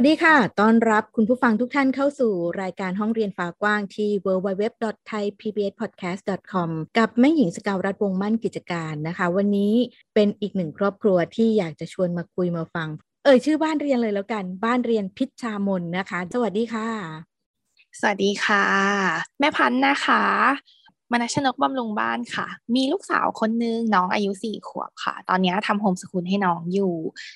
วัสดีค่ะ ต้อนรับคุณผู้ฟังทุกท่านเข้าสู่รายการห้องเรียนฟ้ากว้างที่ www.thaipbspodcast.com กับแม่หญิงสกาวรัฐวงศ์มั่นกิจการนะคะ วันนี้เป็นอีกหนึ่งครอบครัวที่อยากจะชวนมาคุยมาฟัง เอ่ยชื่อบ้านเรียนเลยแล้วกัน บ้านเรียนพิชชามนนะคะ สวัสดีค่ะ สวัสดีค่ะ แม่พันธ์นะคะมนัชนกบำรุงบ้านค่ะ มีลูกสาวคนนึงน้องอายุสี่ขวบค่ะ ตอนนี้ทำโฮมสกูลให้น้องอยู่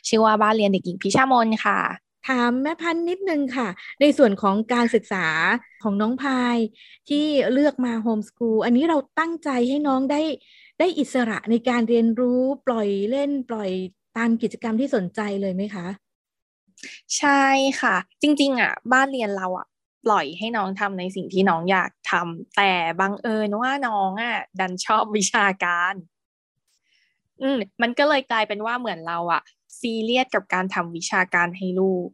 ชื่อว่าบ้านเรียนเด็กหญิงพิชามนค่ะ ถามแม่พันนิดนึงค่ะ ในส่วนของการศึกษาของน้องพายที่เลือกมาโฮมสกูลอันนี้เราตั้งใจให้น้องได้ได้อิสระในการเรียนรู้ปล่อยเล่นปล่อยตามกิจกรรมที่สนใจเลยไหมคะ ใช่ค่ะ จริง ๆ อะ บ้านเรียนเราอะ ปล่อยให้น้องทำในสิ่งที่น้องอยากทำแต่บังเอิญว่าน้องอะ ดันชอบวิชาการ อืมมันก็เลยกลายเป็นว่าเหมือนเราอะ ซีเรียสกับการทำวิชาการให้ลูก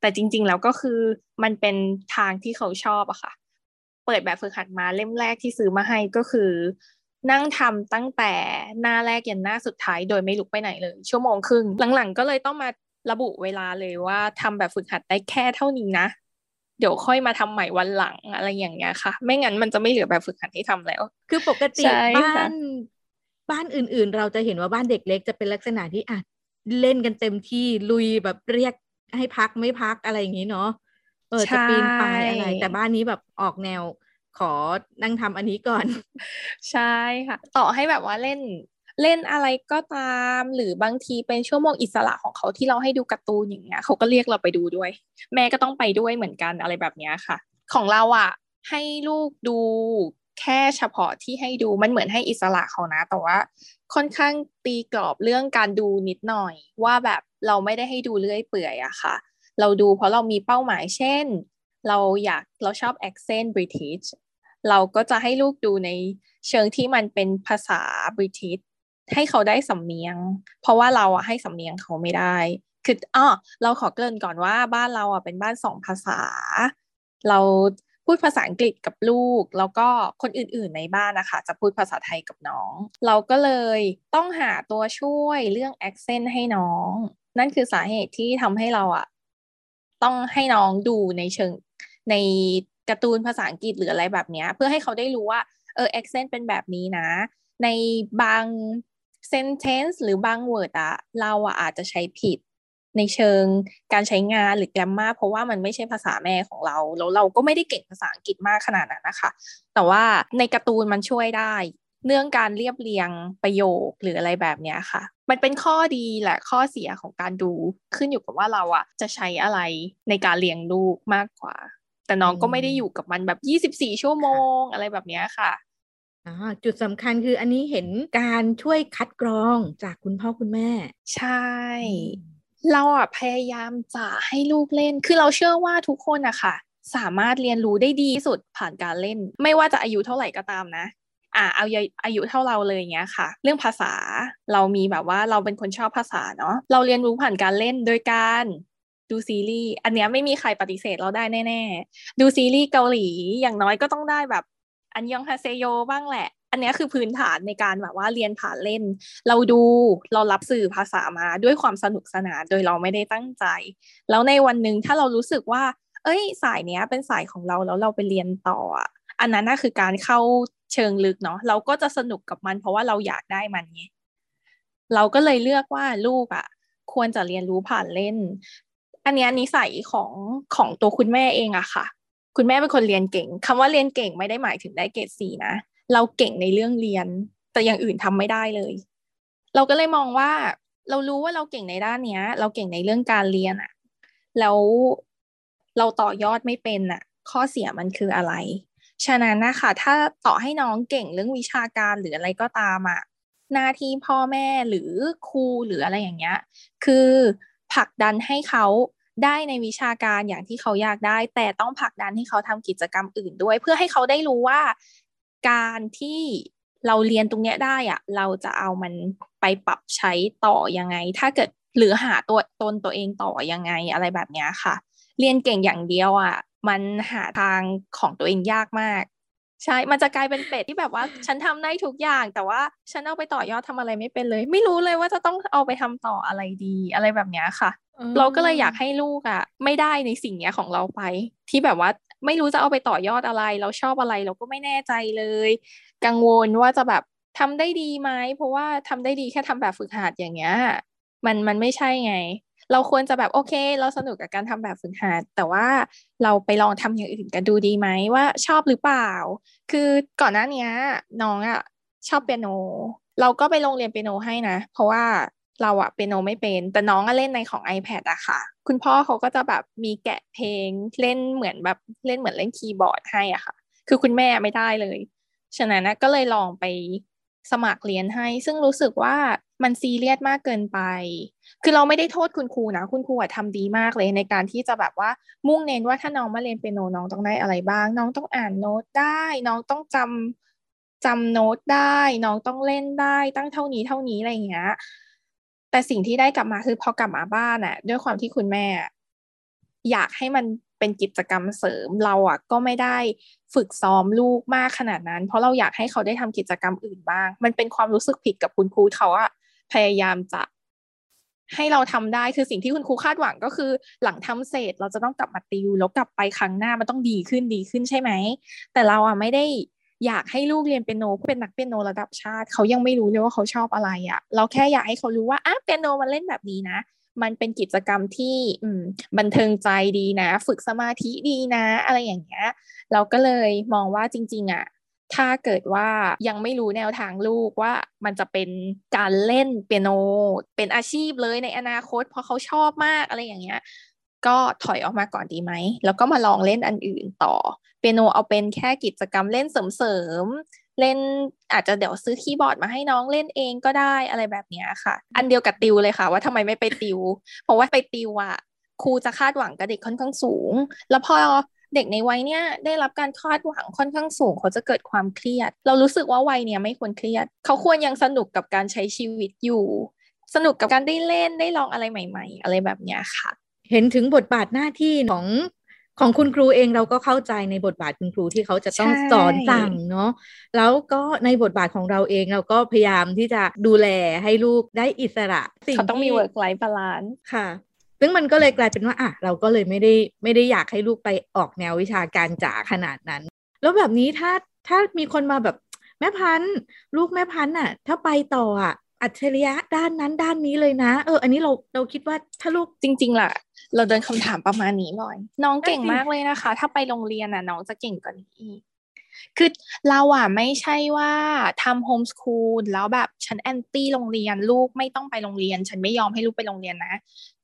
แต่จริง ๆ แล้วก็คือมันเป็นทางที่เขาชอบอะค่ะ เปิดแบบฝึกหัดมาเล่มแรกที่ซื้อมาให้ก็คือ นั่งทำตั้งแต่หน้าแรกยันหน้าสุดท้ายโดยไม่ลุกไปไหนเลย ชั่วโมงครึ่งหลังๆ ก็เลยต้องมาระบุเวลาเลยว่าทำแบบฝึกหัดได้แค่เท่านี้นะเดี๋ยวค่อยมาทำใหม่วันหลังอะไรอย่างเงี้ยค่ะ ไม่งั้นมันจะไม่เหลือแบบฝึกหัดให้ทำแล้ว คือปกติใช่บ้าค่ะนบ้านอื่นๆ เราจะเห็นว่าบ้านเด็กเล็กจะเป็นลักษณะที่อะ เล่นกันเต็มที่ลุยแบบเรียกให้พักไม่พักอะไรอย่างนี้เนาะเออจะปีนป่ายอะไร แต่บ้านนี้แบบออกแนวขอนั่งทำอันนี้ก่อน ใช่ค่ะ ต่อให้แบบว่าเล่นเล่นอะไรก็ตาม หรือบางทีเป็นชั่วโมงอิสระของเขาที่เราให้ดูการ์ตูนอย่างเงี้ยเขาก็เรียกเราไปดูด้วย แม่ก็ต้องไปด้วยเหมือนกันอะไรแบบเนี้ยค่ะ ของเราอะ ให้ลูกดู แค่เฉพาะที่ให้ดูมันเหมือนให้อิสระเขานะ แต่ว่าค่อนข้างตีกรอบเรื่องการดูนิดหน่อย ว่าแบบเราไม่ได้ให้ดูเรื่อยเปื่อยอะค่ะ เราดูเพราะเรามีเป้าหมายเช่น เราอยากเราชอบ accent British เราก็จะให้ลูกดูในเชิงที่มันเป็นภาษา British ให้เขาได้สำเนียง เพราะว่าเราอะให้สำเนียงเขาไม่ได้ คืออ้อเราขอเกริ่นก่อนว่าบ้านเราอะเป็นบ้านสองภาษา เรา พูดภาษาอังกฤษกับลูก แล้วก็คนอื่นๆในบ้านนะคะ จะพูดภาษาไทยกับน้อง เราก็เลยต้องหาตัวช่วยเรื่อง accent ให้น้อง นั่นคือสาเหตุที่ทำให้เราอะต้องให้น้องดูในเชิงในการ์ตูนภาษาอังกฤษหรืออะไรแบบนี้เพื่อให้เขาได้รู้ว่าเออ accent เป็นแบบนี้นะ ในบาง sentence หรือบาง word อะเราอะอาจจะใช้ผิด ในเชิงการใช้งานหรือ grammar เพราะว่ามันไม่ใช่ภาษาแม่ของเรา แล้วเราก็ไม่ได้เก่งภาษาอังกฤษมากขนาดนั้นนะคะ แต่ว่าในการ์ตูนมันช่วยได้ เรื่องการเรียบเรียงประโยคหรืออะไรแบบเนี้ยค่ะ มันเป็นข้อดีแหละข้อเสียของการดูขึ้นอยู่กับว่าเราอะจะใช้อะไรในการเลี้ยงลูกมากกว่า แต่น้องก็ไม่ได้อยู่กับมันแบบ 24 ชั่วโมงอะไรแบบเนี้ยค่ะอ่าจุดสำคัญคืออันนี้เห็นการช่วยคัดกรองจากคุณพ่อคุณแม่ ใช่ เราอะพยายามจะให้ลูกเล่น คือเราเชื่อว่าทุกคนอะค่ะ สามารถเรียนรู้ได้ดีที่สุดผ่านการเล่น ไม่ว่าจะอายุเท่าไหร่ก็ตามนะ อ่าเอาอายุเท่าเราเลยอย่างเงี้ยค่ะ เรื่องภาษาเรามีแบบว่าเราเป็นคนชอบภาษาเนาะ เราเรียนรู้ผ่านการเล่นโดยการดูซีรีส์ อันเนี้ยไม่มีใครปฏิเสธเราได้แน่ ๆ ดูซีรีส์เกาหลีอย่างน้อยก็ต้องได้แบบอันยองฮาเซโยบ้างแหละ อันนี้คือพื้นฐานในการแบบว่าเรียนผ่านเล่น เราดูเรารับสื่อภาษามาด้วยความสนุกสนานโดยเราไม่ได้ตั้งใจ แล้วในวันหนึ่งถ้าเรารู้สึกว่า เอ้ย สายเนี้ยเป็นสายของเราแล้วเราไปเรียนต่อ อันนั้นน่ะคือการเข้าเชิงลึกเนาะเราก็จะสนุกกับมัน เพราะว่าเราอยากได้มันไงเราก็เลยเลือกว่าลูกอะ ควรจะเรียนรู้ผ่านเล่น อันเนี้ยนิสัยของของตัวคุณแม่เองอะค่ะ คุณแม่เป็นคนเรียนเก่งคำว่าเรียนเก่งไม่ได้หมายถึงได้เกรดสี่นะ เราเก่งในเรื่องเรียน แต่อย่างอื่นทำไม่ได้เลย เราก็เลยมองว่าเรารู้ว่าเราเก่งในด้านเนี้ย เราเก่งในเรื่องการเรียนอะแล้วเราต่อยอดไม่เป็นอะข้อเสียมันคืออะไร ฉะนั้นนะคะถ้าต่อให้น้องเก่งเรื่องวิชาการหรืออะไรก็ตามอะหน้าที่พ่อแม่หรือครูหรืออะไรอย่างเงี้ย คือผลักดันให้เขาได้ในวิชาการอย่างที่เขาอยากได้ แต่ต้องผลักดันให้เขาทำกิจกรรมอื่นด้วย เพื่อให้เขาได้รู้ว่า การที่เราเรียนตรงเนี้ยได้อะเราจะเอามันไปปรับใช้ต่อยังไง ถ้าเกิดหรือหาตัวตนตัวเองต่อยังไงอะไรแบบเนี้ยค่ะ เรียนเก่งอย่างเดียวอะมันหาทางของตัวเองยากมาก ใช่ มันจะกลายเป็นเป็ดที่แบบว่า ฉันทำได้ทุกอย่าง แต่ว่าฉันเอาไปต่อยอดทำอะไรไม่เป็นเลย ไม่รู้เลยว่าจะต้องเอาไปทำต่ออะไรดีอะไรแบบเนี้ยค่ะ เราก็เลยอยากให้ลูกอะ่ะ ไม่ได้ในสิ่งเนี้ยของเราไป ที่แบบว่า ไม่รู้จะเอาไปต่อยอดอะไร เราชอบอะไรเราก็ไม่แน่ใจเลย กังวลว่าจะแบบทำได้ดีไหมเพราะว่าทำได้ดีแค่ทำแบบฝึกหัดอย่างเงี้ยมันมันไม่ใช่ไง เราควรจะแบบโอเค เราสนุกกับการทำแบบฝึกหัดแต่ว่าเราไปลองทำอย่างอื่นกันดูดีไหมว่าชอบหรือเปล่า คือก่อนหน้านี้น้องอะชอบเปียโน เราก็ไปโรงเรียนเปียโนให้นะ เพราะว่า เราอะเปียโนไม่เป็น แต่น้องก็เล่นในของ iPad อะค่ะ คุณพ่อเขาก็จะแบบมีแกะเพลงเล่นเหมือนแบบเล่นเหมือนเล่นคีย์บอร์ดให้อะค่ะ คือคุณแม่ไม่ได้เลย ฉะนั้นก็เลยลองไปสมัครเรียนให้ ซึ่งรู้สึกว่ามันซีเรียสมากเกินไป คือเราไม่ได้โทษคุณครูนะ คุณครูอะทำดีมากเลยในการที่จะแบบว่ามุ่งเน้นว่าถ้าน้องมาเรียนเปียโนน้องต้องได้อะไรบ้าง น้องต้องอ่านโน้ตได้ น้องต้องจำจำโน้ตได้ น้องต้องเล่นได้ตั้งเท่านี้เท่านี้อะไรอย่างเงี้ย แต่สิ่งที่ได้กลับมาคือพอกลับมาบ้านอะด้วยความที่คุณแม่ อยากให้มันเป็นกิจกรรมเสริมเราอะก็ไม่ได้ฝึกซ้อมลูกมากขนาดนั้น เพราะเราอยากให้เขาได้ทำกิจกรรมอื่นบ้าง มันเป็นความรู้สึกผิดกับคุณครูเขาอะพยายามจะให้เราทำได้คือสิ่งที่คุณครูคาดหวังก็คือ หลังทำเสร็จเราจะต้องกลับมาติวแล้วกลับไปครั้งหน้ามันต้องดีขึ้นดีขึ้นใช่ไหมแต่เราอะไม่ได้ อยากให้ลูกเรียนเปียโนเป็นนักเปียโนระดับชาติ เขายังไม่รู้เลยว่าเขาชอบอะไรอะ่ะ เราแค่อยากให้เขารู้ว่าอะเปียโนมันเล่นแบบนี้นะ มันเป็นกิจกรรมที่อืบันเทิงใจดีนะ ฝึกสมาธิดีนะ อะไรอย่างเงี้ย เราก็เลยมองว่าจริง ๆอะ่ะถ้าเกิดว่ายังไม่รู้แนวทางลูกว่ามันจะเป็นการเล่นเปียโน เป็นอาชีพเลยในอนาคต เพราะเขาชอบมากอะไรอย่างเงี้ย ก็ถอยออกมาก่อนดีไหม แล้วก็มาลองเล่นอันอื่นต่อ เปียโนเอาเป็นแค่กิจกรรมเล่นเสริมเล่นอาจจะเดี๋ยวซื้อคีย์บอร์ดมาให้น้องเล่นเองก็ได้อะไรแบบนี้ค่ะ อันเดียวกับติวเลยค่ะ ว่าทำไมไม่ไปติว เพราะว่าไปติวอะครูจะคาดหวังกับเด็กค่อนข้างสูง แล้วพอเด็กในวัยเนี้ยได้รับการคาดหวังค่อนข้างสูง เขาจะเกิดความเครียด เรารู้สึกว่าวัยเนี้ยไม่ควรเครียด เขาควรยังสนุกกับการใช้ชีวิตอยู่ สนุกกับการได้เล่นได้ลองอะไรใหม่ ๆ อะไรแบบเนี้ยค่ะ เห็นถึงบทบาทหน้าที่ของของคุณครูเองเราก็เข้าใจในบทบาทคุณครูที่เขาจะต้องสอนสั่งเนาะแล้วก็ในบทบาทของเราเองเราก็พยายามที่จะดูแลให้ลูกได้อิสระเขาต้องมี work life balance ค่ะ ซึ่งมันก็เลยกลายเป็นว่าอะเราก็เลยไม่ได้ไม่ได้อยากให้ลูกไปออกแนววิชาการจ๋าขนาดนั้น แล้วแบบนี้ถ้าถ้ามีคนมาแบบแม่พันธุ์ลูกแม่พันธุ์อะ ถ้าไปต่ออะอัจฉริยะด้านนั้นด้านนี้เลยนะ เออ อันนี้เราเราคิดว่าถ้าลูกจริง ๆ ล่ะ เราเดินคำถามประมาณนี้บ่อย น้องเก่งมากเลยนะคะ ถ้าไปโรงเรียนอะน้องจะเก่งกว่านี้อีกคือเราอะไม่ใช่ว่าทำโฮมสคูลแล้วแบบฉันแอนตี้โรงเรียนลูกไม่ต้องไปโรงเรียน ฉันไม่ยอมให้ลูกไปโรงเรียนนะ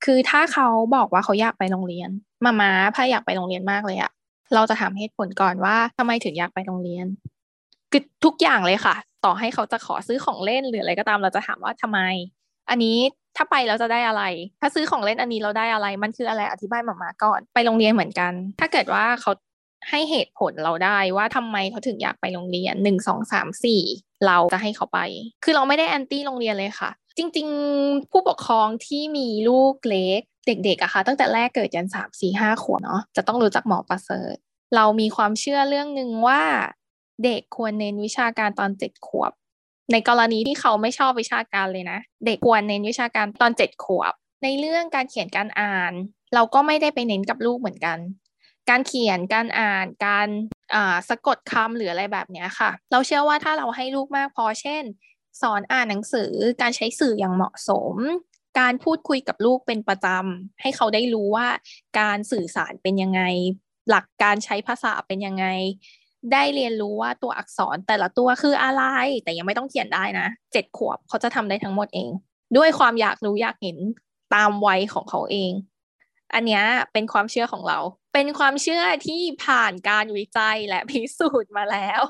คือถ้าเขาบอกว่าเขาอยากไปโรงเรียน มามาพาอยากไปโรงเรียนมากเลยอะเราจะถามเหตุผลก่อนว่าทำไมถึงอยากไปโรงเรียน คือทุกอย่างเลยค่ะ ต่อให้เขาจะขอซื้อของเล่นหรืออะไรก็ตามเราจะถามว่าทำไม อันนี้ถ้าไปแล้วจะได้อะไร ถ้าซื้อของเล่นอันนี้เราได้อะไร มันคืออะไรอธิบายมามาก่อน ไปโรงเรียนเหมือนกัน ถ้าเกิดว่าเขาให้เหตุผลเราได้ว่าทำไมเขาถึงอยากไปโรงเรียนหนึ่งสองสามสี่เราจะให้เขาไป คือเราไม่ได้แอนตี้โรงเรียนเลยค่ะ จริง ๆ ผู้ปกครองที่มีลูกเล็กเด็กๆอะค่ะ ตั้งแต่แรกเกิดยันสามสี่ห้าขวบเนาะจะต้องรู้จักหมอประเสริฐ เรามีความเชื่อเรื่องหนึ่งว่าเด็กควรเน้นวิชาการตอนเจ็ดขวบ ในกรณีที่เขาไม่ชอบวิชาการเลยนะ เด็กควรเน้นวิชาการตอนเจ็ดขวบ ในเรื่องการเขียนการอ่าน เราก็ไม่ได้ไปเน้นกับลูกเหมือนกัน การเขียนการอ่านการสะกดคำหรืออะไรแบบนี้ค่ะ เราเชื่อว่าถ้าเราให้ลูกมากพอเช่น สอนอ่านหนังสือการใช้สื่ออย่างเหมาะสม การพูดคุยกับลูกเป็นประจำให้เขาได้รู้ว่าการสื่อสารเป็นยังไง หลักการใช้ภาษาเป็นยังไง ได้เรียนรู้ว่าตัวอักษรแต่ละตัวคืออะไร แต่ยังไม่ต้องเขียนได้นะเจ็ดขวบเขาจะทำได้ทั้งหมดเอง ด้วยความอยากรู้อยากเห็นตามวัยของเขาเอง อันนี้เป็นความเชื่อของเรา เป็นความเชื่อที่ผ่านการวิจัยและพิสูจน์มาแล้ว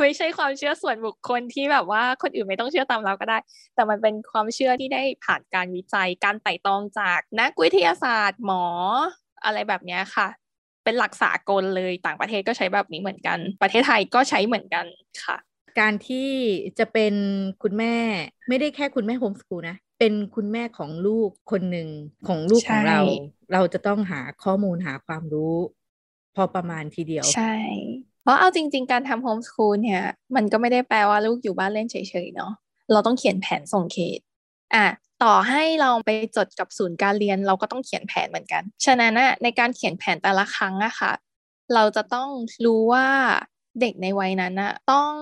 ไม่ใช่ความเชื่อส่วนบุคคลที่แบบว่าคนอื่นไม่ต้องเชื่อตามเราก็ได้ แต่มันเป็นความเชื่อที่ได้ผ่านการวิจัย การไต่ตองจากนักวิทยาศาสตร์หมออะไรแบบนี้ค่ะ เป็นหลักสากลเลยต่างประเทศก็ใช้แบบนี้เหมือนกัน ประเทศไทยก็ใช้เหมือนกันค่ะ การที่จะเป็นคุณแม่ไม่ได้แค่คุณแม่โฮมสกูลนะเป็นคุณแม่ของลูกคนหนึ่งของลูกของเรา เราจะต้องหาข้อมูลหาความรู้ พอประมาณทีเดียวใช่ เพราะเอาจริง ๆ การทำโฮมสกูลเนี่ย มันก็ไม่ได้แปลว่าลูกอยู่บ้านเล่นเฉยๆเนาะเราต้องเขียนแผนส่งเขต อะต่อให้เราไปจดกับศูนย์การเรียนเราก็ต้องเขียนแผนเหมือนกัน ฉะนั้นนะในการเขียนแผนแต่ละครั้งอะค่ะ เราจะต้องรู้ว่าเด็กในวัยนั้นอะต้อง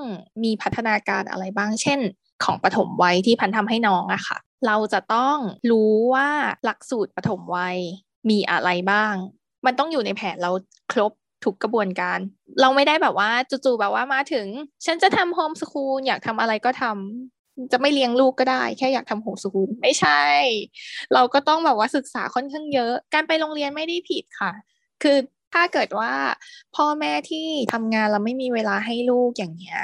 มีพัฒนาการอะไรบ้าง เช่น ของปฐมวัยที่พันทำให้น้องอะค่ะ เราจะต้องรู้ว่าหลักสูตรปฐมวัยมีอะไรบ้าง มันต้องอยู่ในแผนเราครบทุกกระบวนการ เราไม่ได้แบบว่าจู่ๆแบบว่ามาถึง ฉันจะทำโฮมสคูลอยากทำอะไรก็ทำ จะไม่เลี้ยงลูกก็ได้ แค่อยากทำโฮมสคูลไม่ใช่ เราก็ต้องแบบว่าศึกษาค่อนข้างเยอะ การไปโรงเรียนไม่ได้ผิดค่ะ คือถ้าเกิดว่าพ่อแม่ที่ทำงานแล้วไม่มีเวลาให้ลูกอย่างเงี้ย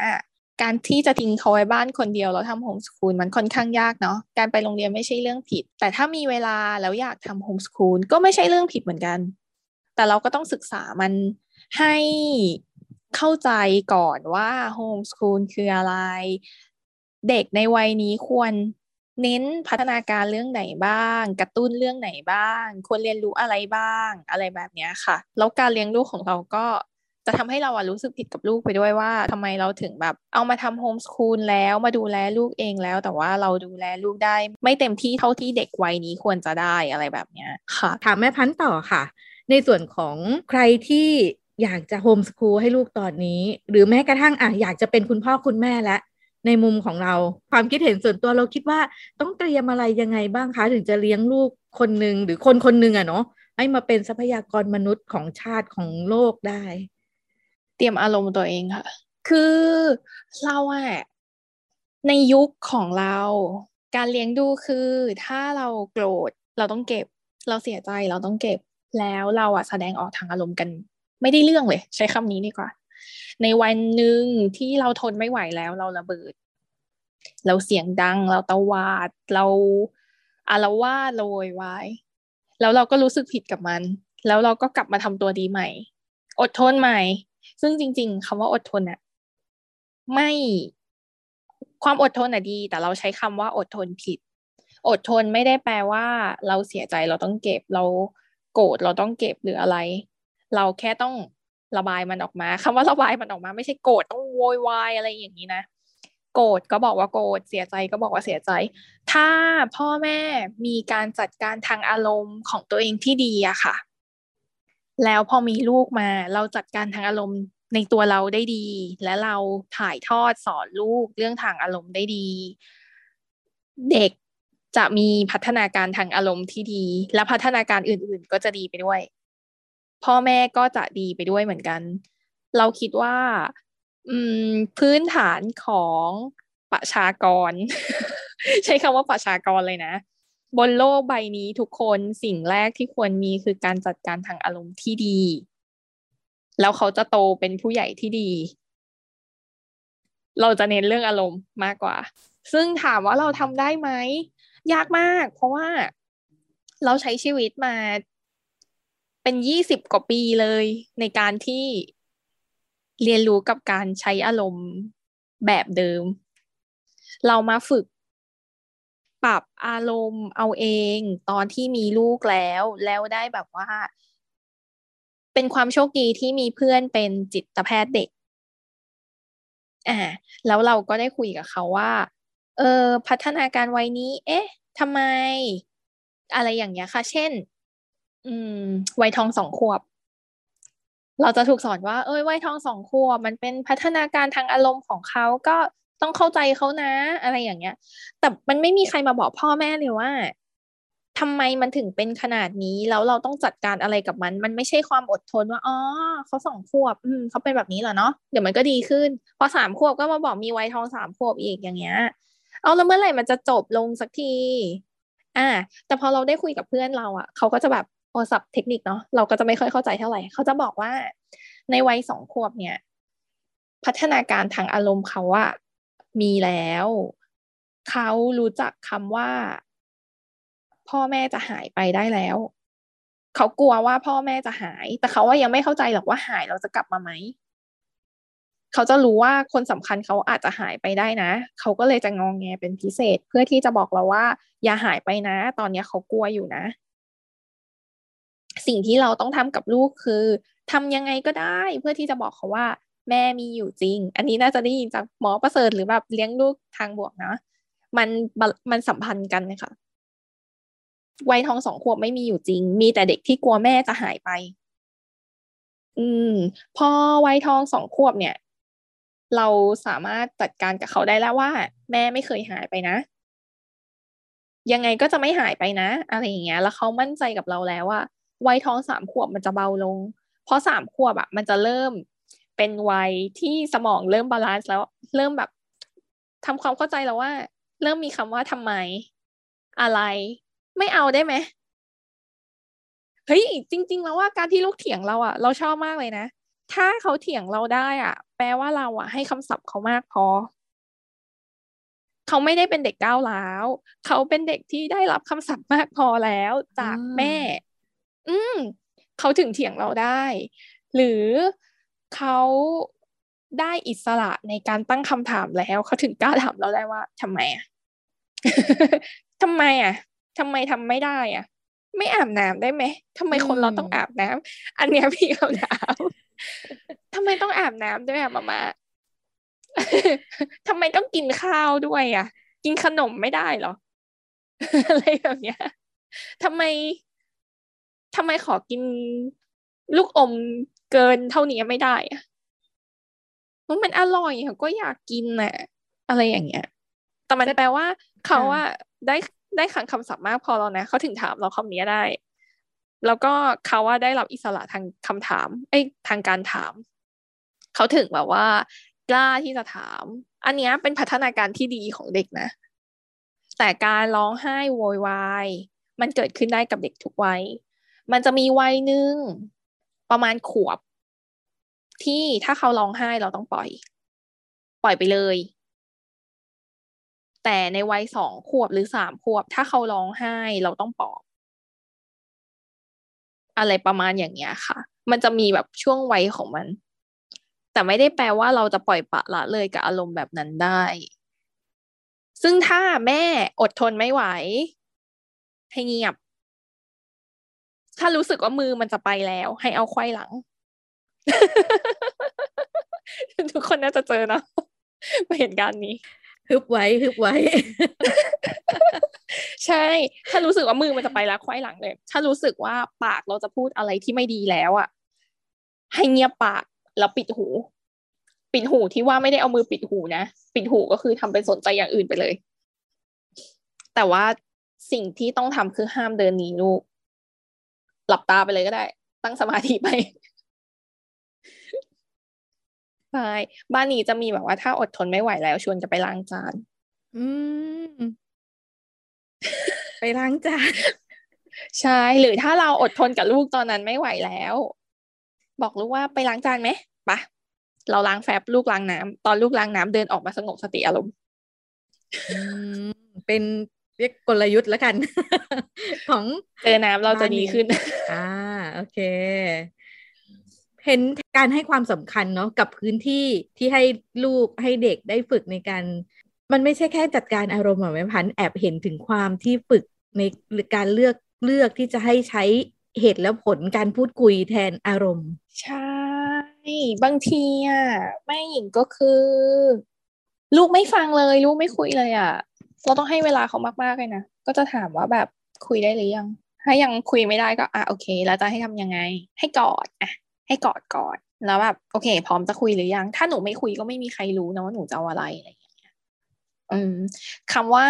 การที่จะทิ้งเขาไว้บ้านคนเดียวแล้วทำ homeschool มันค่อนข้างยากเนาะการไปโรงเรียนไม่ใช่เรื่องผิด แต่ถ้ามีเวลาแล้วอยากทำ homeschool ก็ไม่ใช่เรื่องผิดเหมือนกัน แต่เราก็ต้องศึกษามันให้เข้าใจก่อนว่า homeschool คืออะไร เด็กในวัยนี้ควรเน้นพัฒนาการเรื่องไหนบ้าง กระตุ้นเรื่องไหนบ้าง ควรเรียนรู้อะไรบ้าง อะไรแบบนี้ค่ะ แล้วการเลี้ยงลูกของเราก็จะทำให้เราอะรู้สึกผิดกับลูกไปด้วยว่าทำไมเราถึงแบบเอามาทำโฮมสคูลแล้วมาดูแลลูกเองแล้ว แต่ว่าเราดูแลลูกได้ ไม่เต็มที่เท่าที่เด็กวัยนี้ควรจะได้อะไรแบบนี้ค่ะถามแม่พันต่อค่ะ ในส่วนของใครที่อยากจะโฮมสคูลให้ลูกตอนนี้ หรือแม้กระทั่งอะอยากจะเป็นคุณพ่อคุณแม่แล้ว ในมุมของเราความคิดเห็นส่วนตัวเราคิดว่าต้องเตรียมอะไรยังไงบ้างคะ ถึงจะเลี้ยงลูกคนหนึ่งหรือคนคนหนึ่งอะเนาะให้มาเป็นทรัพยากรมนุษย์ของชาติของโลกได้ เตรียมอารมณ์ตัวเองค่ะ คือเราอะในยุคของเรา การเลี้ยงดูคือถ้าเราโกรธเราต้องเก็บ เราเสียใจเราต้องเก็บแล้วเราอะแสดงออกทางอารมณ์กัน ไม่ได้เรื่องเลย ใช้คำนี้ดีกว่า ในวันหนึ่งที่เราทนไม่ไหวแล้วเราระเบิด เราเสียงดัง เราตะวาด เราอารวาสโวยวายแล้วเราก็รู้สึกผิดกับมัน แล้วเราก็กลับมาทำตัวดีใหม่ อดทนใหม่ ซึ่งจริง ๆคำว่าอดทนอะไม่ความอดทนอะดี แต่เราใช้คำว่าอดทนผิด อดทนไม่ได้แปลว่า เราเสียใจเราต้องเก็บเราโกรธเราต้องเก็บหรืออะไร เราแค่ต้อง ระบายมันออกมาคำว่าระบายมันออกมา ไม่ใช่โกรธต้องโวยวายอะไรอย่างนี้นะโกรธก็บอกว่าโกรธเสียใจก็บอกว่าเสียใจ ถ้าพ่อแม่มีการจัดการทางอารมณ์ของตัวเองที่ดีอะค่ะ แล้วพอมีลูกมา เราจัดการทางอารมณ์ในตัวเราได้ดี และเราถ่ายทอดสอนลูกเรื่องทางอารมณ์ได้ดี เด็กจะมีพัฒนาการทางอารมณ์ที่ดี และพัฒนาการอื่นๆ ก็จะดีไปด้วย พ่อแม่ก็จะดีไปด้วยเหมือนกัน เราคิดว่า อืม พื้นฐานของประชากร ใช้คำว่าประชากรเลยนะ บนโลกใบนี้ทุกคนสิ่งแรกที่ควรมีคือการจัดการทางอารมณ์ที่ดี แล้วเขาจะโตเป็นผู้ใหญ่ที่ดี เราจะเน้นเรื่องอารมณ์มากกว่า ซึ่งถามว่าเราทำได้ไหมยากมาก เพราะว่าเราใช้ชีวิตมา เป็นยี่สิบกว่าปีเลย ในการที่เรียนรู้กับการใช้อารมณ์แบบเดิม เรามาฝึกปรับอารมณ์เอาเองตอนที่มีลูกแล้ว แล้วได้แบบว่า เป็นความโชคดีที่มีเพื่อนเป็นจิตแพทย์เด็กอ่าแล้วเราก็ได้คุยกับเขาว่า เออ พัฒนาการวัยนี้ เอ๊ะทำไม อะไรอย่างเงี้ยค่ะ เช่น อืมวัยทองสองขวบ เราจะถูกสอนว่า เอ้ยวัยทองสองขวบมันเป็นพัฒนาการทางอารมณ์ของเขาก็ต้องเข้าใจเขานะ อะไรอย่างเงี้ย แต่มันไม่มีใครมาบอกพ่อแม่เลยว่าทำไมมันถึงเป็นขนาดนี้แล้วเราต้องจัดการอะไรกับมัน มันไม่ใช่ความอดทนว่าอ๋อเขาสองขวบ อืมเขาเป็นแบบนี้เหรอเนาะเดี๋ยวมันก็ดีขึ้น พอสามขวบก็มาบอกมีวัยทองสามขวบอีกอย่างเงี้ย เอาแล้วเมื่อไหร่มันจะจบลงสักที อ่า แต่พอเราได้คุยกับเพื่อนเราอะ่ะเขาก็จะแบบ โอศัพท์เทคนิคเนาะเราก็จะไม่ค่อยเข้าใจเท่าไหร่เขาจะบอกว่าในวัยสองขวบเนี่ย พัฒนาการทางอารมณ์เขาว่ามีแล้ว เขารู้จักคำว่า พ่อแม่จะหายไปได้แล้ว เขากลัวว่าพ่อแม่จะหาย แต่เขาว่ายังไม่เข้าใจหรอกว่าหายเราจะกลับมาไหมเขาจะรู้ว่าคนสำคัญเขาอาจจะหายไปได้นะ เขาก็เลยจะงองแงเป็นพิเศษ เพื่อที่จะบอกเราว่า อย่าหายไปนะ ตอนนี้เขากลัวอยู่นะ สิ่งที่เราต้องทำกับลูกคือทำยังไงก็ได้เพื่อที่จะบอกเขาว่า แม่มีอยู่จริง อันนี้น่าจะได้ยินจากหมอประเสริฐหรือแบบเลี้ยงลูกทางบวกนะมันมันสัมพันธ์กันนะคะวัยทองสองขวบไม่มีอยู่จริง มีแต่เด็กที่กลัวแม่จะหายไป อืม พอวัยทองสองขวบเนี่ย เราสามารถจัดการกับเขาได้แล้วว่า แม่ไม่เคยหายไปนะ ยังไงก็จะไม่หายไปนะ อะไรอย่างเงี้ย แล้วเขามั่นใจกับเราแล้วว่า วัยทองสามขวบมันจะเบาลง เพราะสามขวบอะมันจะเริ่มเป็นวัยที่สมองเริ่ม balance แล้วเริ่มแบบทำความเข้าใจแล้วว่า เริ่มมีคำว่าทำไม อะไร ไม่เอาได้ไหมเฮ้ยจริง ๆ แล้วว่าการที่ลูกเถียงเราอะเราชอบมากเลยนะถ้าเขาเถียงเราได้อะแปลว่าเราอะให้คำศัพท์เขามากพอ เขาไม่ได้เป็นเด็กก้าวร้าว เขาเป็นเด็กที่ได้รับคำศัพท์มากพอแล้ว จากแม่ อืมเขาถึงเถียงเราได้ หรือเขาได้อิสระในการตั้งคำถามแล้วเขาถึงกล้าถามเราได้ว่าทำไมอะทำไมอะทำไมทำไม่ได้อะ ไม่อาบน้ำได้ไหมทำไมคนเราต้องอาบน้ำอันเนี้ยพี่เขาถามทำไมต้องอาบน้ำด้วยอะมามาทำไมต้องกินข้าวด้วยอะ กินขนมไม่ได้หรอ อะไรแบบเนี้ยทำไม ทำไมขอกินลูกอมเกินเท่านี้ไม่ได้อะมันมันอร่อยเขาก็อยากกินน่ะอะไรอย่างเงี้ย แต่มันแปลว่าเขาอะได้ได้ขังคำศัพท์มากพอแล้วนะเขาถึงถามเราคำนี้ได้ แล้วก็เขาว่าได้รับอิสระทางคำถามไอ้ทางการถาม เขาถึงแบบว่า กล้าที่จะถาม อันนี้เป็นพัฒนาการที่ดีของเด็กนะ แต่การร้องไห้โวยวายมันเกิดขึ้นได้กับเด็กทุกวัย มันจะมีวัยหนึ่งประมาณขวบ ที่ถ้าเขาร้องไห้เราต้องปล่อย ปล่อยไปเลย แต่ในวัยสองขวบหรือสามขวบ ถ้าเขาร้องไห้เราต้องปลอบอะไรประมาณอย่างเงี้ยค่ะ มันจะมีแบบช่วงวัยของมัน แต่ไม่ได้แปลว่าเราจะปล่อยปะละเลยกับอารมณ์แบบนั้นได้ ซึ่งถ้าแม่อดทนไม่ไหว ให้เงียบ ถ้ารู้สึกว่ามือมันจะไปแล้ว ให้เอาควายหลัง ทุกคนน่าจะเจอนะเหตุการณ์นี้ฮึบไว้ฮึบไว้ ใช่ ถ้ารู้สึกว่ามือมันจะไปแล้วควายหลังเลย ถ้ารู้สึกว่าปากเราจะพูดอะไรที่ไม่ดีแล้วอะ ให้เงียบปากแล้วปิดหู ปิดหูที่ว่าไม่ได้เอามือปิดหูนะ ปิดหูก็คือทำเป็นสนใจอย่างอื่นไปเลย แต่ว่าสิ่งที่ต้องทำคือห้ามเดินหนีลูก หลับตาไปเลยก็ได้ ตั้งสมาธิไปใช่บ้านนี้จะมีแบบว่าถ้าอดทนไม่ไหวแล้วชวนจะไปล้างจาน อืม ไปล้างจานใช่หรือถ้าเราอดทนกับลูกตอนนั้นไม่ไหวแล้ว บอกลูกว่าไปล้างจานไหมปะเราล้างแฟบลูกล้างน้ำตอนลูกล้างน้ำเดินออกมาสงบสติอารมณ์เป็น เรียกกลยุทธ์แล้วกัน ของเจอน้ำเราจะดีขึ้น อ่าโอเค เห็นการให้ความสำคัญเนาะกับพื้นที่ที่ให้ลูกให้เด็กได้ฝึกในการ มันไม่ใช่แค่จัดการอารมณ์หรอแม่พันแอบเห็นถึงความที่ฝึกในการเลือกเลือกที่จะให้ใช้เหตุและผลการพูดคุยแทนอารมณ์ ใช่ บางทีอะแม่หญิงก็คือ ลูกไม่ฟังเลย ลูกไม่คุยเลยอะ เราต้องให้เวลาเขามากๆเลยนะ ก็จะถามว่าแบบคุยได้หรือยัง ถ้ายังคุยไม่ได้ก็อะโอเค แล้วจะให้ทำยังไง ให้กอดอะ ให้กอดก่อน แล้วแบบโอเค พร้อมจะคุยหรือยัง ถ้าหนูไม่คุยก็ไม่มีใครรู้นะว่าหนูจะเอาอะไรอะไรอย่างเงี้ย อืมคำว่า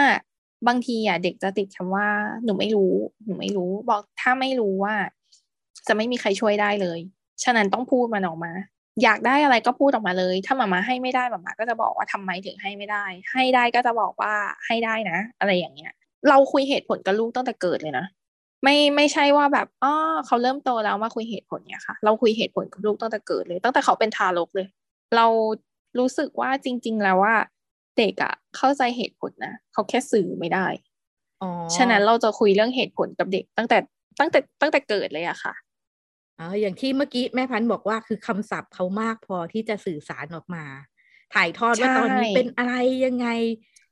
บางทีอะเด็กจะติดคำว่า หนูไม่รู้ หนูไม่รู้ บอกถ้าไม่รู้ว่า จะไม่มีใครช่วยได้เลย ฉะนั้นต้องพูดมันออกมา อยากได้อะไรก็พูดออกมาเลย ถ้ามามาให้ไม่ได้มามาก็จะบอกว่าทำไมถึงให้ไม่ได้ ให้ได้ก็จะบอกว่าให้ได้นะ อะไรอย่างเงี้ย เราคุยเหตุผลกับลูกตั้งแต่เกิดเลยนะไม่ไม่ใช่ว่าแบบอ๋อเขาเริ่มโตแล้วมาคุยเหตุผลเนี่ยค่ะ เราคุยเหตุผลกับลูกตั้งแต่เกิดเลย ตั้งแต่เขาเป็นทารกเลย เรารู้สึกว่าจริง ๆ แล้วว่า เด็กอะเข้าใจเหตุผลนะเขาแค่สื่อไม่ได้ฉะนั้นเราจะคุยเรื่องเหตุผลกับเด็กตั้งแต่ตั้งแต่ตั้งแต่เกิดเลยอะค่ะ อ๋ออย่างที่เมื่อกี้แม่พันธุ์บอกว่าคือคำศัพท์เขามากพอที่จะสื่อสารออกมา ถ่ายทอดว่าตอนนี้เป็นอะไรยังไง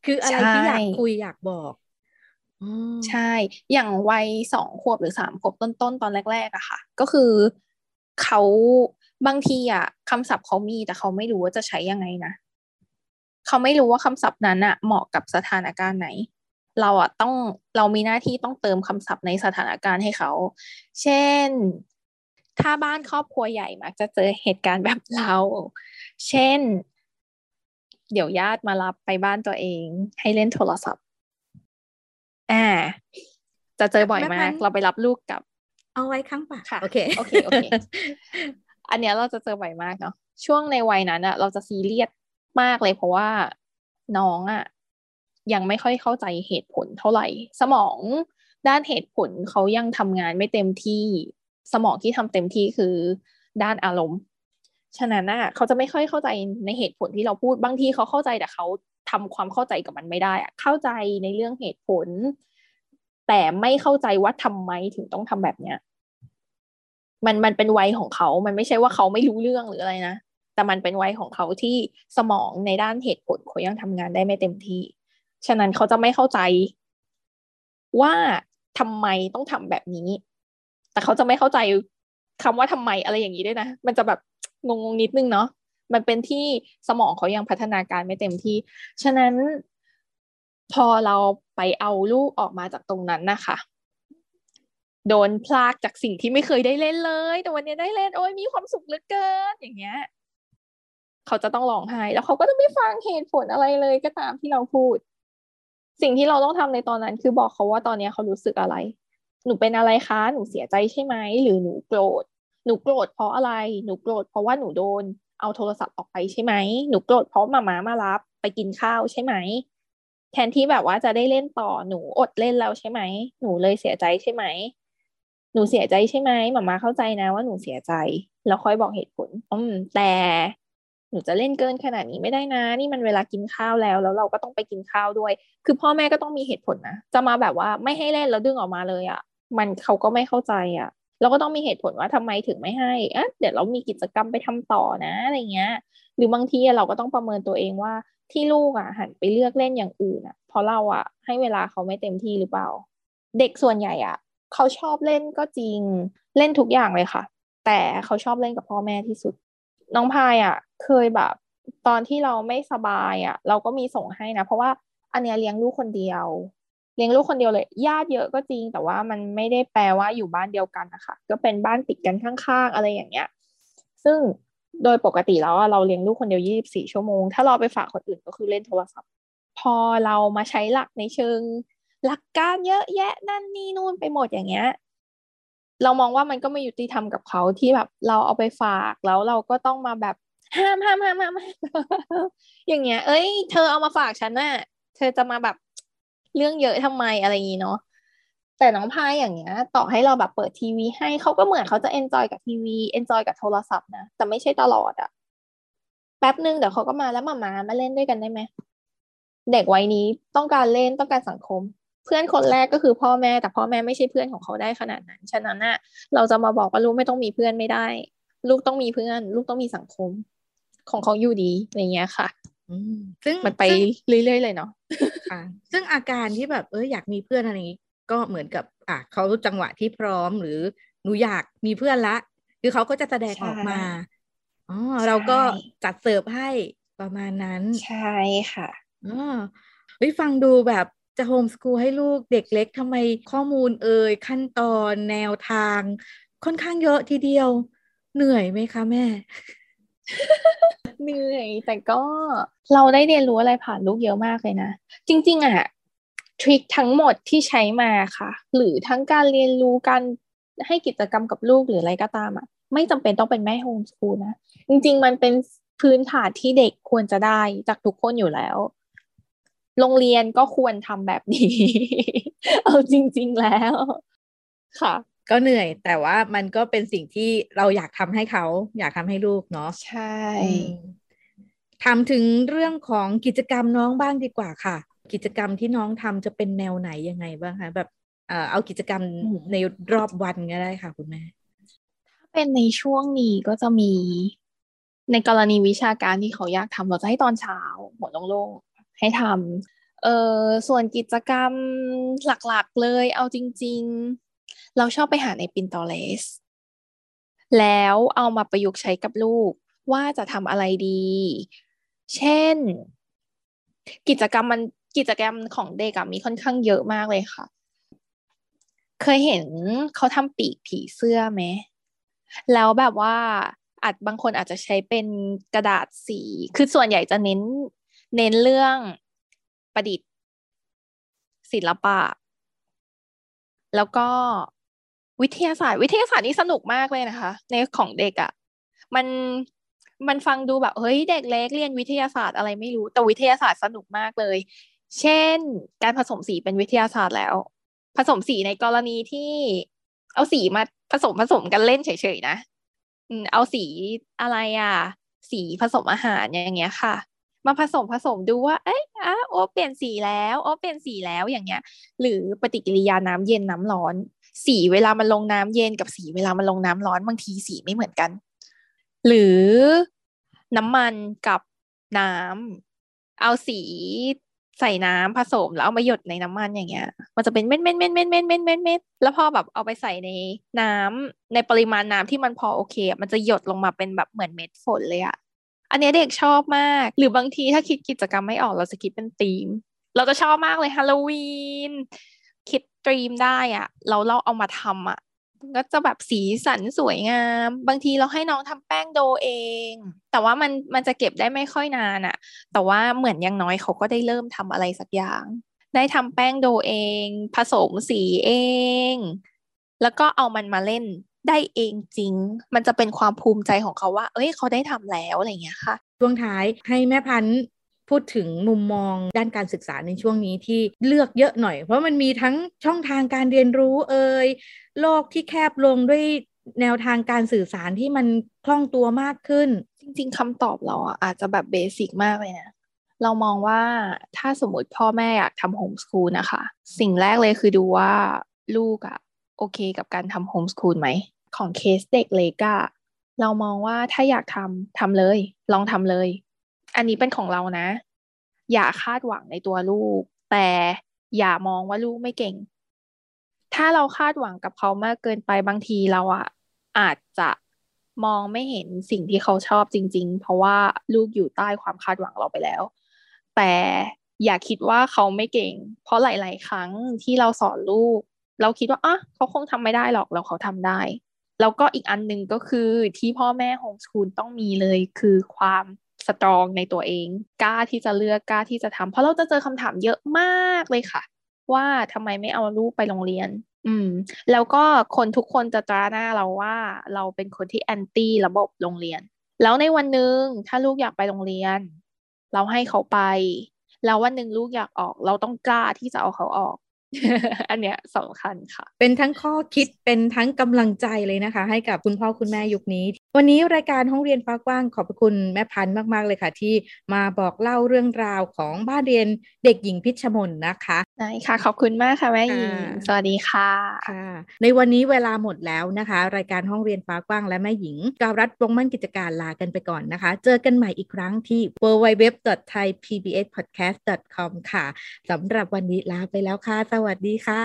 คืออะไรที่อยากคุยอยากบอกใช่ อย่างวัยสองขวบหรือสามขวบต้นๆตตอนแรกๆอะค่ะ ก็คือเขาบางทีอะคำศัพท์เขามีแต่เขาไม่รู้ว่าจะใช้ยังไงนะเขาไม่รู้ว่าคำศัพท์นั้นอะเหมาะกับสถานการณ์ไหน เราอะต้องเรามีหน้าที่ต้องเติมคำศัพท์ในสถานการณ์ให้เขา เช่น ถ้าบ้านครอบครัวใหญ่มักจะเจอเหตุการณ์แบบเรา เช่น เดี๋ยวญาติมารับไปบ้านตัวเอง ให้เล่นโทรศัพท์ อ่า จะเจอบ่อยมาก เราไปรับลูกกับ เอาไว้ข้างปากค่ะ โอเค โอเค โอเค อันเนี้ยเราจะเจอบ่อยมากเนาะ ช่วงในวัยนั้นอะเราจะซีเรียสมากเลยเพราะว่าน้องอะยังไม่ค่อยเข้าใจเหตุผลเท่าไหร่ สมองด้านเหตุผลเขายังทำงานไม่เต็มที่ สมองที่ทำเต็มที่คือด้านอารมณ์ฉะนั้นน่ะเขาจะไม่ค่อยเข้าใจในเหตุผลที่เราพูดบางทีเขาเข้าใจแต่เขาทำความเข้าใจกับมันไม่ได้อะเข้าใจในเรื่องเหตุผล แต่ไม่เข้าใจว่าทำไมถึงต้องทำแบบเนี้ยมันมันเป็นวัยของเขา มันไม่ใช่ว่าเขาไม่รู้เรื่องหรืออะไรนะ แต่มันเป็นวัยของเขาที่สมองในด้านเหตุผลเขายังทำงานได้ไม่เต็มที่ ฉะนั้นเขาจะไม่เข้าใจว่าทำไมต้องทำแบบนี้ แต่เขาจะไม่เข้าใจคำว่าทำไมอะไรอย่างนี้ด้วยนะ มันจะแบบงงๆนิดนึงเนาะมันเป็นที่สมองเขายังพัฒนาการไม่เต็มที่ ฉะนั้นพอเราไปเอาลูกออกมาจากตรงนั้นนะคะ โดนพลากจากสิ่งที่ไม่เคยได้เล่นเลย แต่วันนี้ได้เล่นโอ้ยมีความสุขเหลือเกินอย่างเงี้ยเขาจะต้องร้องไห้แล้วเขาก็จะไม่ฟังเหตุผลอะไรเลยก็ตามที่เราพูด สิ่งที่เราต้องทำในตอนนั้น คือบอกเขาว่าตอนนี้เขารู้สึกอะไร หนูเป็นอะไรคะ หนูเสียใจใช่ไหม หรือหนูโกรธ หนูโกรธเพราะอะไร หนูโกรธเพราะว่าหนูโดนเอาโทรศัพท์ออกไปใช่ไหม หนูโกรธเพราะมาม้ามารับ ไปกินข้าวใช่ไหม แทนที่แบบว่าจะได้เล่นต่อ หนูอดเล่นแล้วใช่ไหม หนูเลยเสียใจใช่ไหม หนูเสียใจใช่ไหมมาม่าเข้าใจนะว่าหนูเสียใจ แล้วค่อยบอกเหตุผล อืม แต่หนูจะเล่นเกินขนาดนี้ไม่ได้นะ นี่มันเวลากินข้าวแล้ว แล้วเราก็ต้องไปกินข้าวด้วย คือพ่อแม่ก็ต้องมีเหตุผลนะ จะมาแบบว่าไม่ให้เล่นแล้วดึงออกมาเลยอะ่ะ มันเขาก็ไม่เข้าใจอะ่ะเราก็ต้องมีเหตุผลว่าทำไมถึงไม่ให้อะเดี๋ยวเรามีกิจกรรมไปทำต่อนะอะไรเงี้ย หรือบางทีเราก็ต้องประเมินตัวเองว่าที่ลูกอะหันไปเลือกเล่นอย่างอื่นอะ เพราะเราอะให้เวลาเขาไม่เต็มที่หรือเปล่า เด็กส่วนใหญ่อะเขาชอบเล่นก็จริงเล่นทุกอย่างเลยค่ะ แต่เขาชอบเล่นกับพ่อแม่ที่สุด น้องพายอะ เคยแบบ ตอนที่เราไม่สบายอะ เราก็มีส่งให้นะ เพราะว่าอันเนี้ยเลี้ยงลูกคนเดียว เลี้ยงลูกคนเดียวเลย ญาติเยอะก็จริง แต่ว่ามันไม่ได้แปลว่าอยู่บ้านเดียวกันนะคะก็เป็นบ้านติดกันข้างๆ อะไรอย่างเงี้ย ซึ่งโดยปกติแล้วเราเลี้ยงลูกคนเดียว 24 ชั่วโมง ถ้าเราไปฝากคนอื่นก็คือเล่นโทรศัพท์ พอเรามาใช้หลักในเชิง หลักการเยอะแยะนั่นนี่นู่นไปหมดอย่างเงี้ย เรามองว่ามันก็ไม่ยุติธรรมกับเขาที่แบบเราเอาไปฝากแล้วเราก็ต้องมาแบบห้ามห้ามห้ามห้ามอย่างเงี้ย เอ้ย เธอเอามาฝากฉันน่ะ เธอจะมาแบบ เรื่องเยอะทำไมอะไรอย่างนี้เนาะแต่น้องพายอย่างเงี้ย ต่อให้เราแบบเปิดทีวีให้เขาก็เหมือนเขาจะ enjoy กับทีวี enjoy กับโทรศัพท์นะแต่ไม่ใช่ตลอดอะแป๊บนึงเดี๋ยวเขาก็มาแล้วมามามาเล่นด้วยกันได้ไหมเด็กวัยนี้ต้องการเล่นต้องการสังคม เพื่อนคนแรกก็คือพ่อแม่แต่พ่อแม่ไม่ใช่เพื่อนของเขาได้ขนาดนั้น ฉะนั้นน่ะ เราจะมาบอกว่าลูกไม่ต้องมีเพื่อนไม่ได้ ลูกต้องมีเพื่อน ลูกต้องมีสังคม ของเขาอยู่ดีอะไรเงี้ยค่ะซึ่งมันไปเรื่อยๆเลยเนาะ ค่ะ ซึ่งอาการที่แบบเอออยากมีเพื่อนอะไรนี้ ก็เหมือนกับ อะเขาจังหวะที่พร้อมหรือหนูอยากมีเพื่อนละ คือเขาก็จะแสดงออกมาอ๋อเราก็จัดเสิร์ฟให้ประมาณนั้น ใช่ค่ะอ๋อเฮ้ยฟังดูแบบจะโฮมสกูลให้ลูกเด็กเล็กทำไมข้อมูลเอ่ยขั้นตอนแนวทาง ค่อนข้างเยอะทีเดียว เหนื่อยไหมคะแม่ เหนื่อย แต่ก็เราได้เรียนรู้อะไรผ่านลูกเยอะมากเลยนะ จริง ๆอะทริคทั้งหมดที่ใช้มาค่ะ หรือทั้งการเรียนรู้การให้กิจกรรมกับลูกหรืออะไรก็ตามอะไม่จำเป็นต้องเป็นแม่โฮมสคูลนะ จริง ๆ มันเป็นพื้นฐานที่เด็กควรจะได้จากทุกคนอยู่แล้ว โรงเรียนก็ควรทำแบบนี้ เอาจริง ๆ แล้ว ค่ะ ก็เหนื่อย แต่ว่ามันก็เป็นสิ่งที่เราอยากทำให้เขา อยากทำให้ลูกเนาะใช่ทำถึงเรื่องของกิจกรรมน้องบ้างดีกว่าค่ะ กิจกรรมที่น้องทำจะเป็นแนวไหนยังไงบ้างคะแบบเอ่อเอากิจกรรมในรอบวันก็ได้ค่ะ คุณแม่ถ้าเป็นในช่วงนี้ก็จะมีในกรณีวิชาการที่เขาอยากทำเราจะให้ตอนเช้าหัวโล่งๆให้ทำเออส่วนกิจกรรมหลักๆเลย เอาจริง ๆ เราชอบไปหาใน Pinterest แล้วเอามาประยุกต์ใช้กับลูกว่าจะทำอะไรดี เช่น กิจกรรมมันกิจกรรมของเด็กมีค่อนข้างเยอะมากเลยค่ะ เคยเห็นเขาทำปีกผีเสื้อไหม แล้วแบบว่าอาจบางคนอาจจะใช้เป็นกระดาษสี คือส่วนใหญ่จะเน้นเน้นเรื่องประดิษฐ์ ศิลปะ แล้วก็ วิทยาศาสตร์วิทยาศาสตร์นี่สนุกมากเลยนะคะ ในของเด็กอะ่ะมันมันฟังดูแบบเฮ้ยเด็กเล็กเรียนวิทยาศาสตร์อะไรไม่รู้แต่วิทยาศาสตร์สนุกมากเลย เช่น การผสมสีเป็นวิทยาศาสตร์แล้ว ผสมสีในกรณีที่เอาสีมาผสมผสมกันเล่นเฉยๆนะเอาสีอะไรอะ สีผสมอาหารอย่างเงี้ยค่ะ มาผสมผสมดูว่า เอ้ยอะโอเปลี่ยนสีแล้วโอเปลี่ยนสีแล้วอย่างเงี้ย หรือปฏิกิริยาน้ำเย็นน้ำร้อน สีเวลามันลงน้ำเย็นกับสีเวลามันลงน้ำร้อนบางทีสีไม่เหมือนกัน หรือน้ำมันกับน้ำเอาสีใส่น้ำผสมแล้วเอามาหยดในน้ำมันอย่างเงี้ย มันจะเป็นเม็ดเม็ดเม็ดเม็ดเม็ดเม็ดเม็ดเม็ดแล้วพอแบบเอาไปใส่ในน้ำในปริมาณน้ำที่มันพอโอเค มันจะหยดลงมาเป็นแบบเหมือนเม็ดฝนเลยอะอันนี้เด็กชอบมาก หรือบางทีถ้าคิดกิจกรรมไม่ออกเราจะคิดเป็นธีม เราจะชอบมากเลยฮาโลวีน ดตรีมได้อะเราเราเอามาทำอะก็จะแบบสีสันสวยงาม บางทีเราให้น้องทำแป้งโดเอง แต่ว่ามันมันจะเก็บได้ไม่ค่อยนานอะแต่ว่าเหมือนยังน้อยเขาก็ได้เริ่มทำอะไรสักอย่าง ได้ทำแป้งโดเอง ผสมสีเอง แล้วก็เอามันมาเล่นได้เองจริง มันจะเป็นความภูมิใจของเขาว่า เอ้ยเขาได้ทำแล้วอะไรเงี้ยค่ะช่วงท้ายให้แม่พันธ์ พูดถึงมุมมองด้านการศึกษาในช่วงนี้ที่เลือกเยอะหน่อย เพราะมันมีทั้งช่องทางการเรียนรู้เอ่ยโลกที่แคบลงด้วยแนวทางการสื่อสารที่มันคล่องตัวมากขึ้น จริง ๆคำตอบเราอะอาจจะแบบ basic มากเลยนะเรามองว่าถ้าสมมติพ่อแม่อยากทำ homeschool นะคะ สิ่งแรกเลยคือดูว่าลูกอะโอเคกับการทำ homeschool ไหม ของเคสเด็กเล็กอะเรามองว่าถ้าอยากทำทำเลย ลองทำเลย อันนี้เป็นของเรานะ อย่าคาดหวังในตัวลูก แต่อย่ามองว่าลูกไม่เก่ง ถ้าเราคาดหวังกับเขามากเกินไปบางทีเราอะอาจจะมองไม่เห็นสิ่งที่เขาชอบจริง ๆ เพราะว่าลูกอยู่ใต้ความคาดหวังเราไปแล้ว แต่อย่าคิดว่าเขาไม่เก่ง เพราะหลาย ๆ ครั้งที่เราสอนลูก เราคิดว่าอะเขาคงทำไม่ได้หรอกแล้วเขาทำได้ แล้วก็อีกอันหนึ่งก็คือที่พ่อแม่ homeschool ต้องมีเลยคือความ strong ในตัวเองกล้าที่จะเลือกกล้าที่จะทำเพราะเราจะเจอคำถามเยอะมากเลยค่ะ ว่าทำไมไม่เอาลูกไปโรงเรียน อืม แล้วก็คนทุกคนจะตราหน้าเราว่าเราเป็นคนที่ anti ระบบโรงเรียน แล้วในวันหนึ่งถ้าลูกอยากไปโรงเรียน เราให้เขาไป แล้ววันหนึ่งลูกอยากออก เราต้องกล้าที่จะเอาเขาออกอันเนี้ยสำคัญค่ะ เป็นทั้งข้อคิดเป็นทั้งกำลังใจเลยนะคะ ให้กับคุณพ่อคุณแม่ยุคนี้ วันนี้รายการห้องเรียนฟ้ากว้างขอบคุณแม่พันธ์มาก ๆ เลยค่ะ ที่มาบอกเล่าเรื่องราวของบ้านเรียนเด็กหญิงพิชมนนะคะได้ค่ะ ขอบคุณมากค่ะแม่หญิงสวัสดีค่ะค่ะ ในวันนี้เวลาหมดแล้วนะคะ รายการห้องเรียนฟ้ากว้างและแม่หญิงการัฐวงมั่นกิจการลากันไปก่อนนะคะ เจอกันใหม่อีกครั้งที่ www.thaipbspodcast.com ค่ะสำหรับวันนี้ลาไปแล้วค่ะ สวัสดีค่ะ